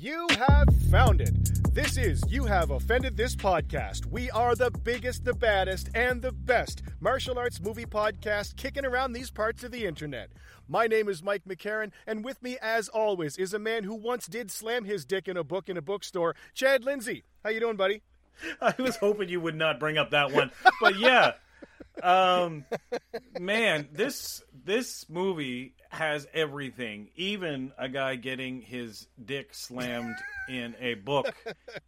You have found it. This is You Have Offended This Podcast. We are the biggest, the baddest, and the best martial arts movie podcast kicking around these parts of the internet. My name is Mike McCarran, and with me, as always, is a man who once did slam his dick in a book in a bookstore, Chad Lindsay. How you doing, buddy? I was hoping you would not bring up that one, but yeah, um, man, this this movie has everything. Even a guy getting his dick slammed in a book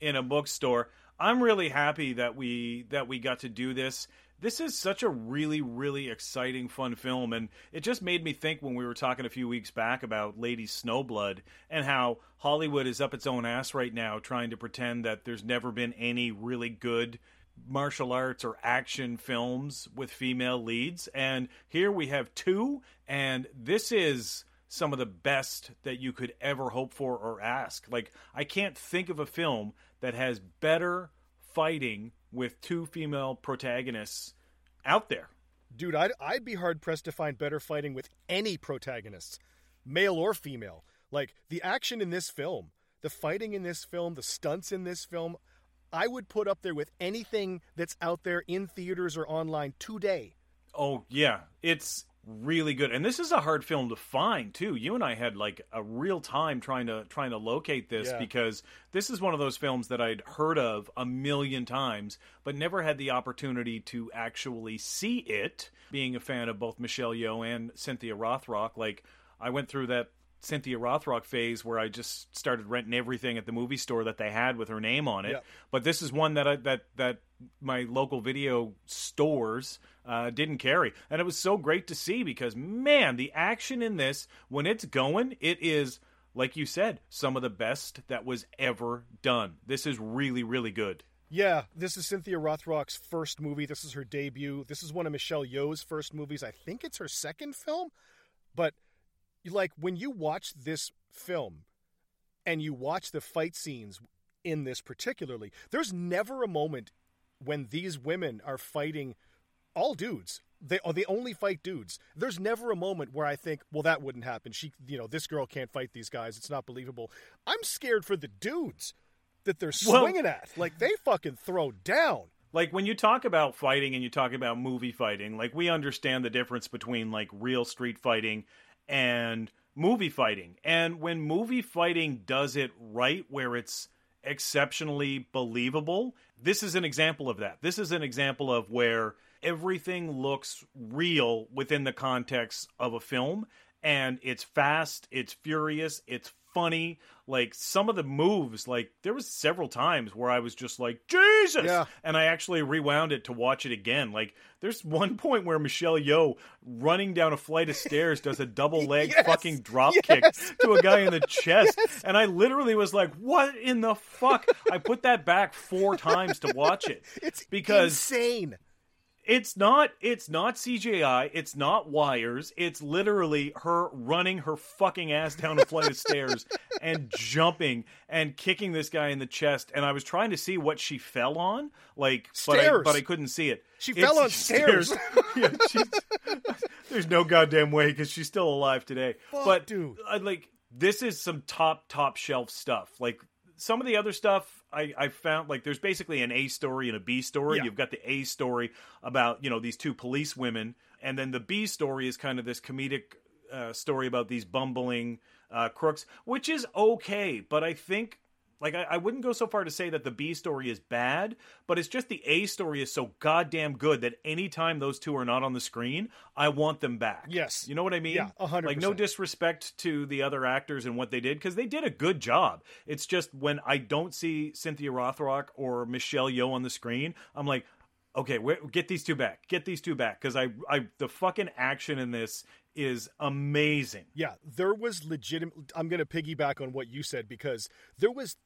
in a bookstore. I'm really happy that we that we got to do this. This is such a really, really exciting, fun film, and it just made me think when we were talking a few weeks back about Lady Snowblood and how Hollywood is up its own ass right now trying to pretend that there's never been any really good martial arts or action films with female leads. And here we have two, and this is some of the best that you could ever hope for or ask. Like, I can't think of a film that has better fighting with two female protagonists out there. Dude, I'd, I'd be hard pressed to find better fighting with any protagonists, male or female. Like, the action in this film, the fighting in this film, the stunts in this film, I would put up there with anything that's out there in theaters or online today. Oh yeah, it's really good. And this is a hard film to find too. You and I had like a real time trying to trying to locate this Yeah. because this is one of those films that I'd heard of a million times but never had the opportunity to actually see it. Being a fan of both Michelle Yeoh and Cynthia Rothrock, like I went through that Cynthia Rothrock phase where I just started renting everything at the movie store that they had with her name on it. Yeah. But this is one that I, that that my local video stores uh, didn't carry, and it was so great to see because man, the action in this when it's going, it is like you said, some of the best that was ever done. This is really really good. Yeah, this is Cynthia Rothrock's first movie. This is her debut. This is one of Michelle Yeoh's first movies. I think it's her second film. But like when you watch this film and you watch the fight scenes in this particularly, there's never a moment when these women are fighting all dudes. They are they only fight dudes. There's never a moment where I think, well, that wouldn't happen. She, you know, this girl can't fight these guys. It's not believable. I'm scared for the dudes that they're Well- swinging at. Like they fucking throw down. like when you talk about fighting and you talk about movie fighting like we understand the difference between like real street fighting and movie fighting. And when movie fighting does it right where it's exceptionally believable this is an example of that. This is an example of where everything looks real within the context of a film and it's fast it's furious it's funny like some of the moves like there was several times where i was just like jesus Yeah. and I actually rewound it to watch it again. Like, there's one point where Michelle Yeoh running down a flight of stairs does a double leg Yes, fucking drop yes. kick to a guy in the chest, and I literally was like, "What in the fuck?" I put that back four times to watch it It's because insane. It's not it's not CGI, it's not wires, it's literally her running her fucking ass down a flight of stairs and jumping and kicking this guy in the chest and I was trying to see what she fell on, like but I, Stairs. but I couldn't see it. She It's fell on stairs. yeah, she's, there's no goddamn way cuz she's still alive today. Fuck, but dude. I, like this is some top top shelf stuff. Like some of the other stuff I, I found like there's basically an A story and a B story. Yeah. You've got the A story about you know these two police women, and then the B story is kind of this comedic uh, story about these bumbling uh, crooks, which is okay. But I think like I, I wouldn't go so far to say that the B story is bad, but it's just the A story is so goddamn good that anytime those two are not on the screen, I want them back. Yes. you know what I mean. Yeah, a hundred Like no disrespect to the other actors and what they did because they did a good job. It's just when I don't see Cynthia Rothrock or Michelle Yeoh on the screen, I'm like, okay, get these two back, get these two back because I, I, the fucking action in this is amazing. Yeah, there was legitimate. I'm going to piggyback on what you said because there was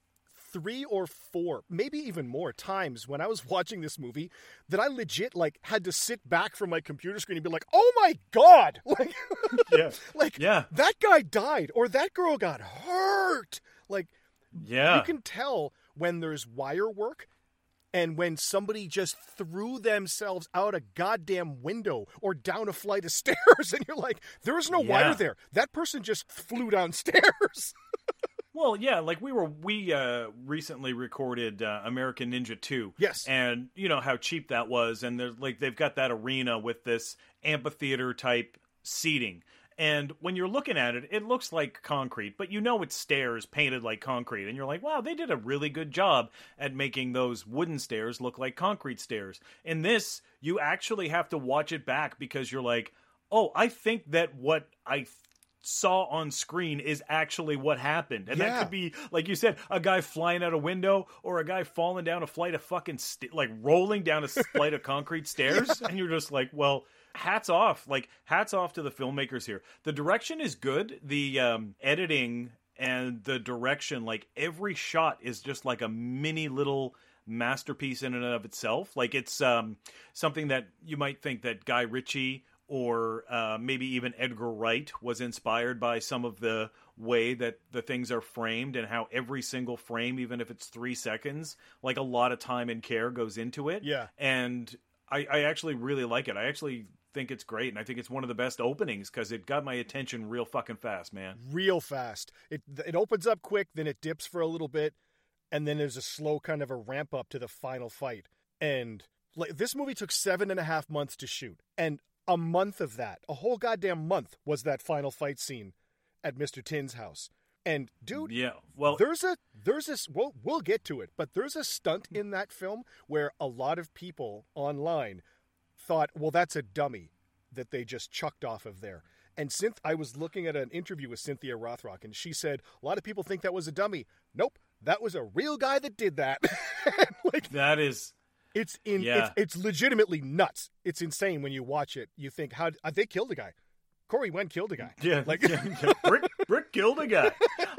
three or four, maybe even more times when I was watching this movie that I legit like had to sit back from my computer screen and be like, "Oh my god!" Like, Yeah. like Yeah. that guy died or that girl got hurt. Like, Yeah. you can tell when there's wire work and when somebody just threw themselves out a goddamn window or down a flight of stairs and you're like there was no Yeah. wire there that person just flew downstairs Well, yeah, like we were we uh recently recorded uh, American Ninja 2. Yes. And you know how cheap that was and there's like they've got that arena with this amphitheater type seating. And when you're looking at it, it looks like concrete, but you know it's stairs painted like concrete. And you're like, wow, they did a really good job at making those wooden stairs look like concrete stairs. In this, you actually have to watch it back because you're like, oh, I think that what I saw on screen is actually what happened. And Yeah. that could be, like you said, a guy flying out a window or a guy falling down a flight of fucking, st- like rolling down a flight of concrete stairs. And you're just like, well, hats off. Like, hats off to the filmmakers here. The direction is good. The um, editing and the direction, like, every shot is just like a mini little masterpiece in and of itself. Like it's um, something that you might think that Guy Ritchie or uh, maybe even Edgar Wright was inspired by some of the way that the things are framed and how every single frame, even if it's three seconds, like a lot of time and care goes into it. Yeah. And I, I actually really like it. I actually think it's great, and I think it's one of the best openings because it got my attention real fucking fast, man. real fast. It it opens up quick, then it dips for a little bit, and then there's a slow kind of a ramp up to the final fight. And like this movie took seven and a half months to shoot, and a month of that, a whole goddamn month, was that final fight scene at Mister Tin's house. And dude, Yeah. Well, there's a there's this we'll we'll get to it, but there's a stunt in that film where a lot of people online thought, well, that's a dummy that they just chucked off of there. And Synth, I was looking at an interview with Cynthia Rothrock, and she said a lot of people think that was a dummy. Nope, that was a real guy that did that. like that is it's in Yeah. it's, it's legitimately nuts. It's insane when you watch it. You think how uh, they killed a guy. Corey Yuen killed a guy. Yeah, like yeah, yeah. Rick, Rick killed a guy.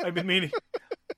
I've been meaning.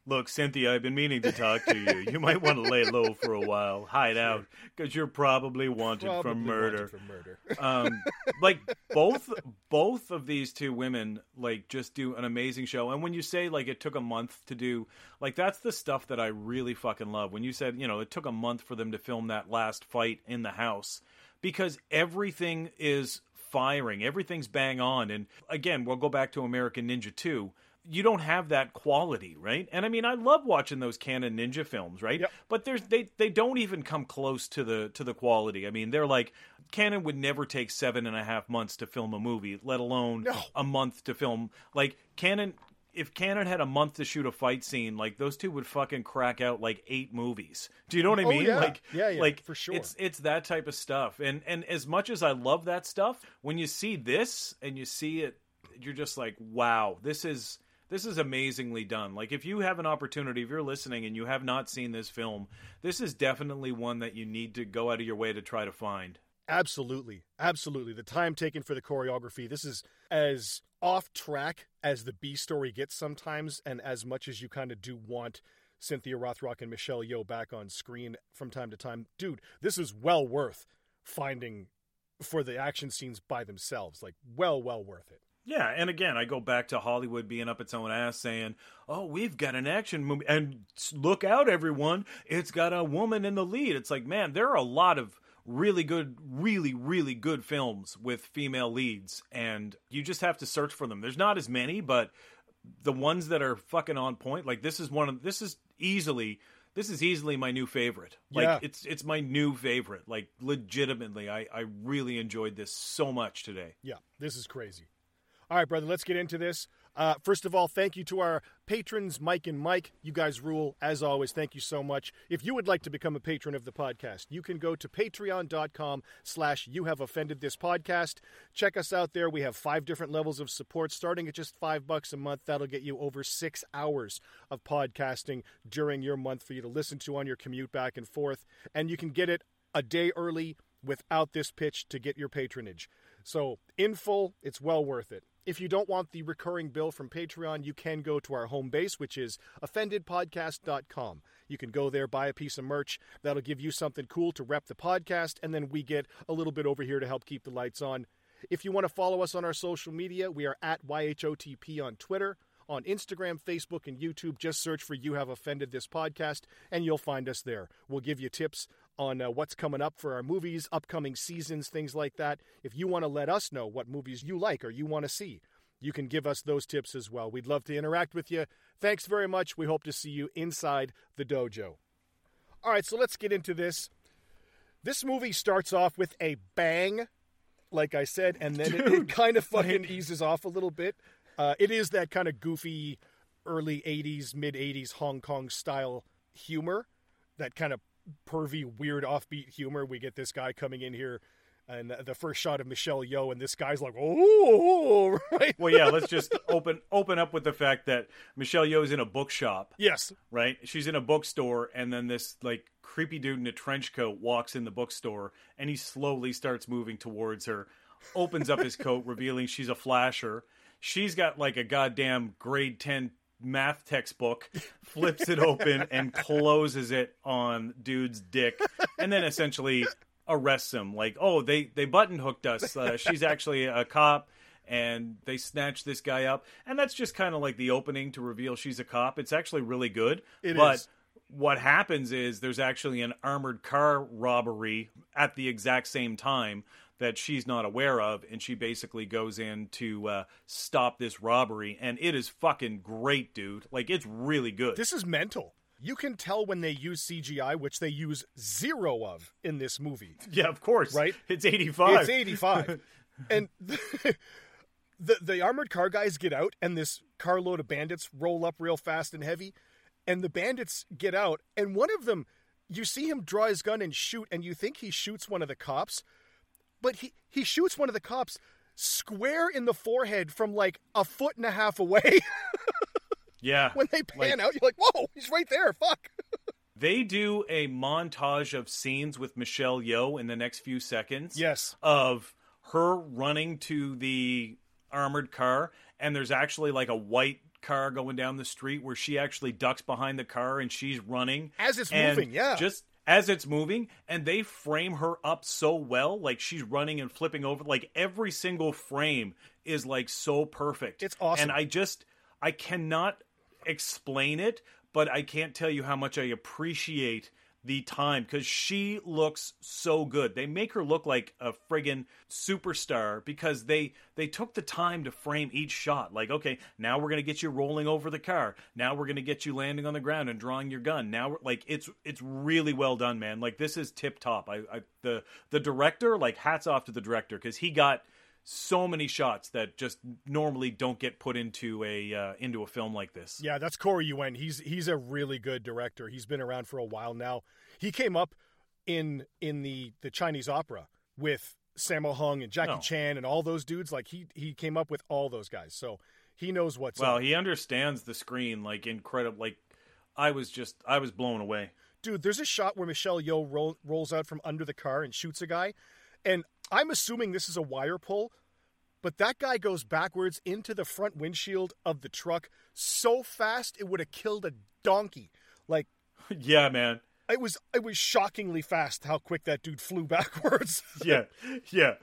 Look, Cynthia, I've been meaning to talk to you. You might want to lay low for a while, hide out, because you're probably wanted probably for wanted. For murder. um, like both both of these two women, like just do an amazing show. And when you say like it took a month to do, like that's the stuff that I really fucking love. When you said you know it took a month for them to film that last fight in the house, because everything is firing, everything's bang on. And again, we'll go back to American Ninja Two. You don't have that quality, right? And I mean, I love watching those Cannon Ninja films, right? Yep. But there's they they don't even come close to the to the quality. I mean, they're like Cannon would never take seven and a half months to film a movie, let alone No. a month to film. Like Cannon, if Cannon had a month to shoot a fight scene, like those two would fucking crack out like eight movies. Do you know what I Oh, mean? yeah. Like, Yeah, yeah, like for sure. It's it's that type of stuff. And and as much as I love that stuff, when you see this and you see it, you're just like, wow, this is. This is amazingly done. Like, if you have an opportunity, if you're listening and you have not seen this film, this is definitely one that you need to go out of your way to try to find. Absolutely. Absolutely. The time taken for the choreography. This is as off track as the B story gets sometimes, and as much as you kind of do want Cynthia Rothrock and Michelle Yeoh back on screen from time to time. Dude, this is well worth finding for the action scenes by themselves. Like, well, well worth it. Yeah, and again, I go back to Hollywood being up its own ass saying, "Oh, we've got an action movie, and look out, everyone! It's got a woman in the lead." It's like, man, there are a lot of really good, really, really good films with female leads, and you just have to search for them. There's not as many, but the ones that are fucking on point, like this is one of this is easily this is easily my new favorite. Like Yeah. it's it's my new favorite. Like legitimately, I I really enjoyed this so much today. Yeah, this is crazy. All right, brother, let's get into this. Uh, first of all, thank you to our patrons, Mike and Mike. You guys rule, as always. Thank you so much. If you would like to become a patron of the podcast, you can go to patreon.com slash you have offended this podcast. Check us out there. We have five different levels of support, starting at just five bucks a month. That'll get you over six hours of podcasting during your month for you to listen to on your commute back and forth. And you can get it a day early without this pitch to get your patronage. So, in full, it's well worth it. If you don't want the recurring bill from Patreon, you can go to our home base, which is offendedpodcast.com. You can go there, buy a piece of merch. That'll give you something cool to rep the podcast, and then we get a little bit over here to help keep the lights on. If you want to follow us on our social media, we are at YHOTP on Twitter. On Instagram, Facebook, and YouTube, just search for You Have Offended This Podcast, and you'll find us there. We'll give you tips on uh, what's coming up for our movies, upcoming seasons, things like that. If you want to let us know what movies you like or you want to see, you can give us those tips as well. We'd love to interact with you. Thanks very much. We hope to see you inside the dojo. All right, so let's get into this. This movie starts off with a bang, like I said, and then it, it kind of fucking eases off a little bit. Uh, it is that kind of goofy early 80s, mid 80s Hong Kong style humor, that kind of pervy, weird, offbeat humor. We get this guy coming in here, and the first shot of Michelle Yeoh, and this guy's like, oh, right? Well, yeah, let's just open open up with the fact that Michelle Yeoh's in a bookshop, Yes. right? She's in a bookstore, and then this like creepy dude in a trench coat walks in the bookstore, and he slowly starts moving towards her, opens up his coat, revealing she's a flasher. She's got like a goddamn grade ten math textbook, flips it open and closes it on dude's dick, and then essentially arrests him. Like, oh, they they button hooked us. Uh, she's actually a cop. And they snatch this guy up, and that's just kind of like the opening to reveal she's a cop. It's actually really good, It but is. what happens is there's actually an armored car robbery at the exact same time that she's not aware of and she basically goes in to uh, stop this robbery and it is fucking great dude like it's really good This is mental. You can tell when they use CGI, which they use zero of in this movie. yeah of course Right? it's 85 It's 85. and the the armored car guys get out and this carload of bandits roll up real fast and heavy and the bandits get out and one of them you see him draw his gun and shoot and you think he shoots one of the cops but he he shoots one of the cops square in the forehead from like a foot and a half away. Yeah when they pan Like- out you're like whoa he's right there fuck. They do a montage of scenes with michelle yeoh in the next few seconds yes. of her running to the armored car and there's actually like a white car going down the street where she actually ducks behind the car and she's running. As it's And moving, yeah. just as it's moving and they frame her up so well like she's running and flipping over like every single frame is like so perfect It's awesome. and i just i cannot explain it but i can't tell you how much i appreciate the time because she looks so good. They make her look like a friggin superstar because they they took the time to frame each shot. Like okay now we're gonna get you rolling over the car. Now we're gonna get you landing on the ground and drawing your gun. Now like it's it's really well done man. Like this is tip top. I, I the the director like hats off to the director because he got so many shots that just normally don't get put into a uh, into a film like this Yeah, that's Corey Yuen. He's he's a really good director. He's been around for a while now. He came up in in the the Chinese opera with Sammo Hung and Jackie Oh. Chan and all those dudes. Like he he came up with all those guys. So he knows what's well up. he understands the screen like incredible like i was just i was blown away Dude, there's a shot where Michelle Yeoh roll, rolls out from under the car and shoots a guy, and I'm assuming this is a wire pull, but that guy goes backwards into the front windshield of the truck so fast it would have killed a donkey. Like yeah man it was it was shockingly fast how quick that dude flew backwards. yeah yeah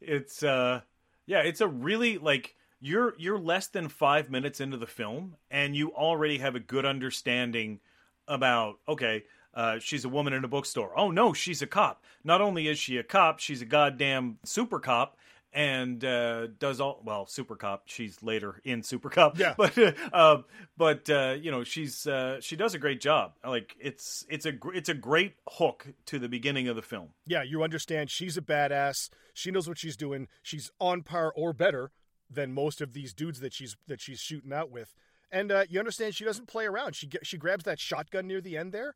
it's uh yeah it's a really like you're you're less than five minutes into the film and you already have a good understanding about okay uh, she's a woman in a bookstore oh no she's a cop not only is she a cop she's a goddamn super cop and uh, does all well super cop she's later in super cop Yeah. but uh, but uh, you know she's uh, she does a great job like it's it's a it's a great hook to the beginning of the film yeah, you understand she's a badass. She knows what she's doing. She's on par or better than most of these dudes that she's that she's shooting out with. And uh, you understand she doesn't play around. She she grabs that shotgun near the end there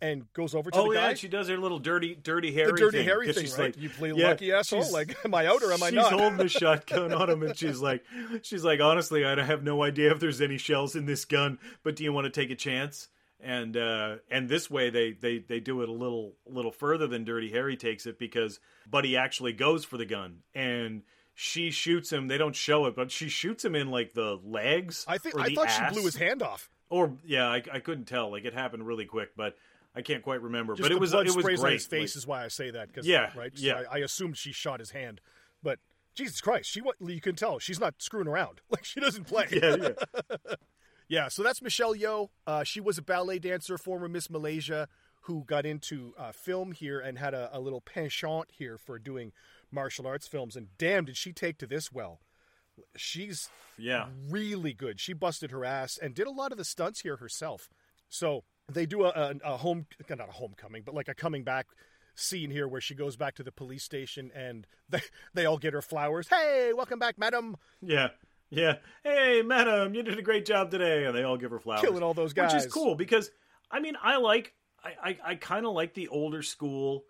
and goes over to oh the yeah, guy. she does her little dirty, dirty Harry the dirty thing. Harry 'cause thing, she's right? like, you play yeah, lucky asshole. Like, am I out or am I not? she's holding the shotgun on him, and she's like, she's like, honestly, I have no idea if there's any shells in this gun, but do you want to take a chance? And uh, and this way they, they they do it a little little further than Dirty Harry takes it because Buddy actually goes for the gun and she shoots him. They don't show it, but she shoots him in like the legs. I think I thought ass. she blew his hand off. Or yeah, I, I couldn't tell. Like it happened really quick, but I can't quite remember. Just but it was blood it was sprays great. on his face Like, is why I say that. Cause, Yeah, right. So yeah. I, I assumed she shot his hand, but Jesus Christ, she what you can tell she's not screwing around. Like she doesn't play. yeah, yeah. Yeah, so that's Michelle Yeoh. Uh, she was a ballet dancer, former Miss Malaysia, who got into uh, film here and had a, a little penchant here for doing martial arts films. And damn, did she take to this well. She's Yeah. really good. She busted her ass and did a lot of the stunts here herself. So they do a, a, a home, not a homecoming, but like a coming back scene here where she goes back to the police station and they, they all get her flowers. Hey, welcome back, madam. Yeah. Yeah. Hey, madam, you did a great job today. And they all give her flowers. Killing all those guys. Which is cool because, I mean, I like, I, I, I kind of like the older school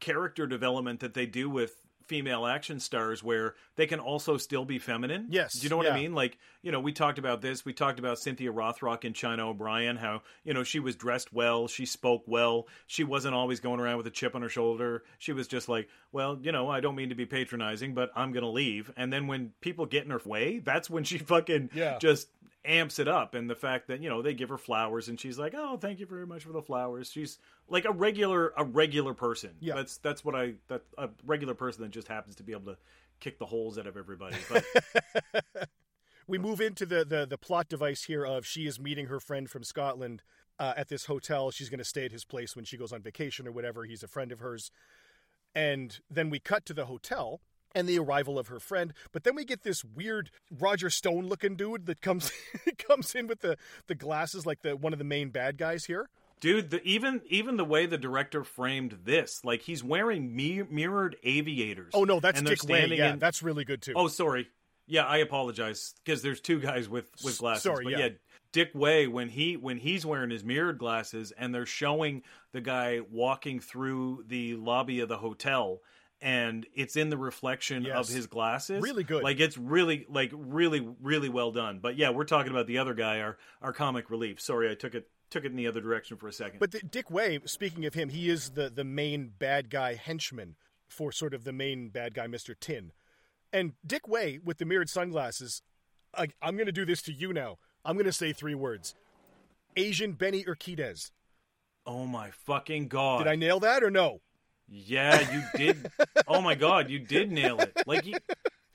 character development that they do with female action stars where they can also still be feminine. Yes, Do you know what yeah. I mean? Like, you know, we talked about this. We talked about Cynthia Rothrock and China O'Brien, how, you know, she was dressed well, she spoke well, she wasn't always going around with a chip on her shoulder. She was just like, well, you know, I don't mean to be patronizing, but I'm going to leave. And then when people get in her way, that's when she fucking Yeah. just amps it up and the fact that you know they give her flowers and she's like oh thank you very much for the flowers she's like a regular a regular person Yeah. that's that's what i that a regular person that just happens to be able to kick the holes out of everybody but we move into the, the the plot device here of she is meeting her friend from Scotland uh, at this hotel. She's going to stay at his place when she goes on vacation or whatever. He's a friend of hers, and then we cut to the hotel and the arrival of her friend. But then we get this weird Roger Stone looking dude that comes comes in with the the glasses like the one of the main bad guys here. dude the, even even the way the director framed this like he's wearing mi- mirrored aviators Oh no, that's Dick Wei. Yeah, in- that's really good too. Oh, sorry. Yeah, I apologize because there's two guys with with glasses. sorry, but yeah. yeah. Dick Wei when he when he's wearing his mirrored glasses and they're showing the guy walking through the lobby of the hotel and it's in the reflection Yes. of his glasses. Really good. Like it's really like really really well done. But yeah, we're talking about the other guy, our our comic relief. Sorry, I took it took it in the other direction for a second. But the, Dick Wei, speaking of him, he is the the main bad guy henchman for sort of the main bad guy, Mister Tin. And Dick Wei with the mirrored sunglasses. I, I'm going to do this to you now. I'm going to say three words: Asian Benny Urquidez. oh my fucking god. Did I nail that or no? Yeah, you did. oh my god, you did nail it. Like you,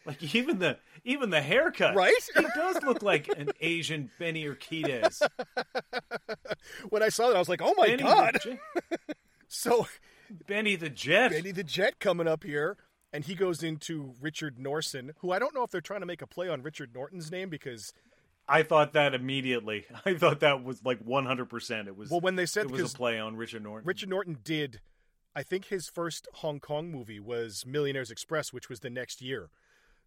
like even the even the haircut, Right? He does look like an Asian Benny Urquidez. When I saw that, I was like, "Oh my Benny god!" Jet- So Benny the Jet. Benny the Jet coming up here, and he goes into Richard Norson, who I don't know if they're trying to make a play on Richard Norton's name because I thought that immediately. I thought that was like one hundred percent. It was. well, when they said it was a play on Richard Norton. Richard Norton did, I think his first Hong Kong movie was Millionaires Express, which was the next year.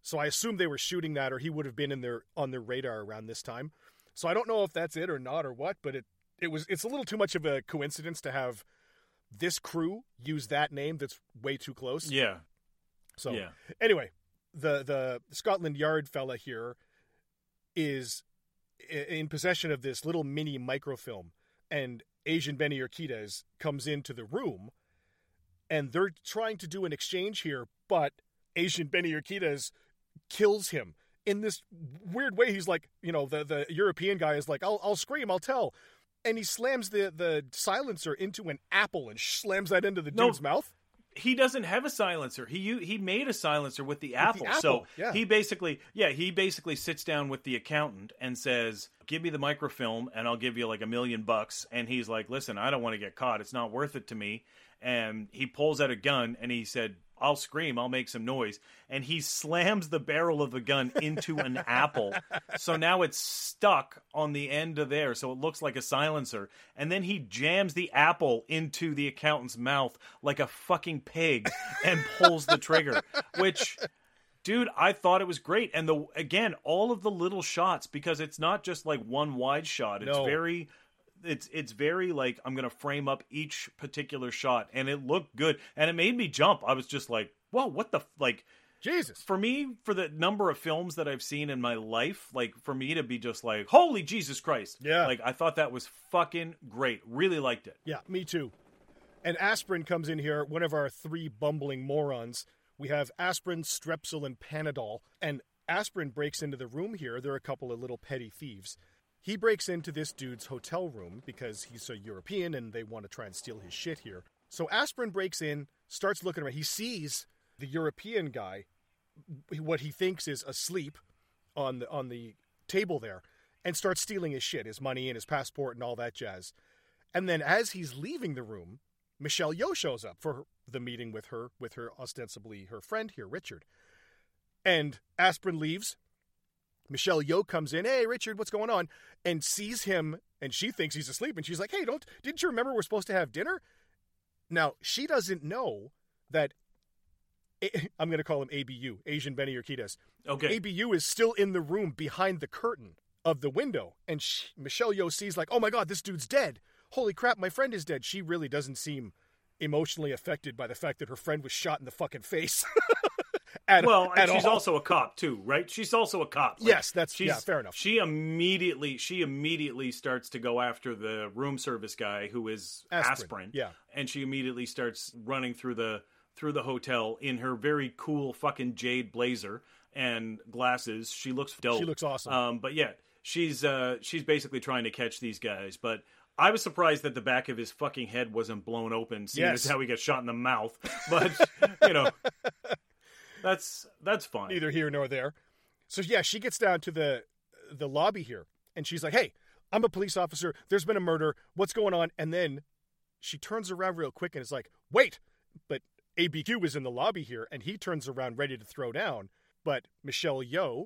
So I assume they were shooting that, or he would have been in their on their radar around this time. So I don't know if that's it or not or what, but it it was it's a little too much of a coincidence to have this crew use that name. That's way too close. Yeah, So yeah. anyway, the the Scotland Yard fella here is in possession of this little mini microfilm, and Asian Benny Urquidez comes into the room, and they're trying to do an exchange here, but Asian Benny Urquidez kills him in this weird way. He's like, you know, the the European guy is like, "I'll I'll scream, I'll tell." And he slams the, the silencer into an apple and slams that into the No. dude's mouth. he doesn't have a silencer. He he made a silencer with the apple. apple, So yeah. he basically yeah, he basically sits down with the accountant and says, "Give me the microfilm and I'll give you like a million bucks." And he's like, "Listen, I don't want to get caught. It's not worth it to me." And he pulls out a gun and he said, I'll scream, I'll make some noise. And he slams the barrel of the gun into an apple. So now it's stuck on the end of there. So it looks like a silencer. And then he jams the apple into the accountant's mouth like a fucking pig and pulls the trigger, which. Dude, I thought it was great, and the again, all of the little shots because it's not just like one wide shot. It's No. very it's it's very like I'm gonna frame up each particular shot, and it looked good, and it made me jump. I was just like, "Whoa, what the f-? like?" Jesus. For me, for the number of films that I've seen in my life, like for me to be just like, "Holy Jesus Christ!" Yeah. like I thought that was fucking great. Really liked it. Yeah, me too. And Aspirin comes in here, one of our three bumbling morons, We have aspirin, strepsil, and Panadol. And aspirin breaks into the room here. There are a couple of little petty thieves. He breaks into this dude's hotel room because he's a European and they want to try and steal his shit here. So aspirin breaks in, starts looking around. He sees the European guy, what he thinks is asleep on the on the table there, and starts stealing his shit, his money and his passport and all that jazz. And then as he's leaving the room, Michelle Yeoh shows up for the meeting with her with her ostensibly her friend here, Richard. And Aspirin leaves. Michelle Yeoh comes in, hey Richard, what's going on? And sees him, and she thinks he's asleep, and she's like, hey, don't didn't you remember we're supposed to have dinner? Now she doesn't know that I'm going to call him ABU, Asian Benny Urquidez. Okay. ABU is still in the room behind the curtain of the window, and she, Michelle Yeoh sees like, oh my god, this dude's dead. Holy crap, my friend is dead. She really doesn't seem emotionally affected by the fact that her friend was shot in the fucking face. at, well, and at she's all. also a cop too, right? She's also a cop. Like, Yes, that's- she's, yeah, fair enough. She immediately she immediately starts to go after the room service guy who is Aspirin, aspirin. yeah. and she immediately starts running through the through the hotel in her very cool fucking jade blazer and glasses. She looks dope. She looks awesome. Um, but yeah, she's uh, she's basically trying to catch these guys, but. I was surprised that the back of his fucking head wasn't blown open, seeing Yes. as how he got shot in the mouth. But you know, that's that's fine. neither here nor there. So yeah, she gets down to the the lobby here, and she's like, "Hey, I'm a police officer. There's been a murder. What's going on?" And then she turns around real quick and is like, "Wait!" But ABU is in the lobby here, and he turns around ready to throw down. But Michelle Yeoh,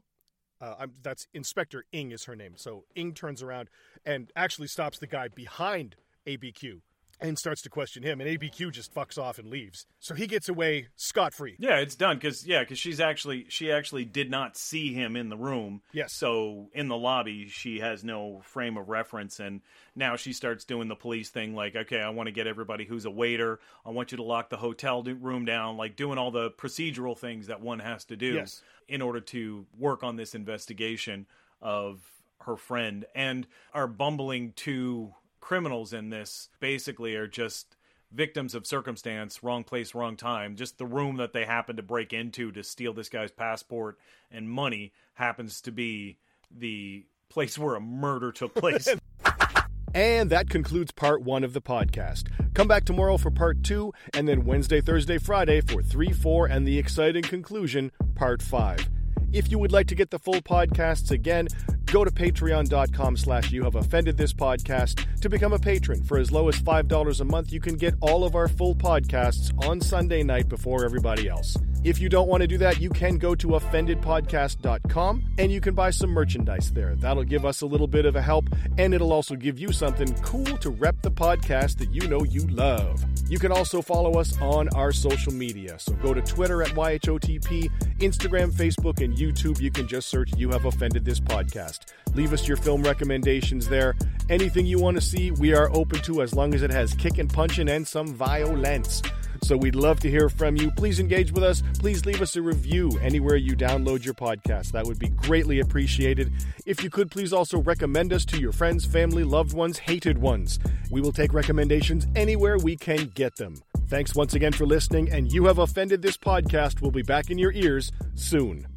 uh, that's Inspector Ing is her name. So Ing turns around and actually stops the guy behind ABU and starts to question him, and ABU just fucks off and leaves. So he gets away scot free. Yeah, it's done because yeah, because she's actually she actually did not see him in the room. Yes. So in the lobby, she has no frame of reference, and now she starts doing the police thing. Like, okay, I want to get everybody who's a waiter. I want you to lock the hotel room down. Like doing all the procedural things that one has to do Yes. in order to work on this investigation of her friend. And our bumbling two criminals in this basically are just victims of circumstance, wrong place, wrong time. Just the room that they happen to break into to steal this guy's passport and money happens to be the place where a murder took place. And that concludes part one of the podcast. Come back tomorrow for part two, and then Wednesday, Thursday, Friday for three, four, and the exciting conclusion, part five. If you would like to get the full podcasts again, go to patreon.com slash you have offended this podcast to become a patron. For as low as $5 a month, you can get all of our full podcasts on Sunday night before everybody else. If you don't want to do that, you can go to offendedpodcast.com and you can buy some merchandise there. That'll give us a little bit of a help and it'll also give you something cool to rep the podcast that you know you love. You can also follow us on our social media. So go to Twitter at YHOTP, Instagram, Facebook, and YouTube. You can just search You Have Offended This Podcast. Leave us your film recommendations there. Anything you want to see, we are open to as long as it has kick and punching, and some violence. So we'd love to hear from you. Please engage with us. Please leave us a review anywhere you download your podcast. That would be greatly appreciated. If you could, please also recommend us to your friends, family, loved ones, hated ones. We will take recommendations anywhere we can get them. Thanks once again for listening, and you have offended this podcast. We'll be back in your ears soon.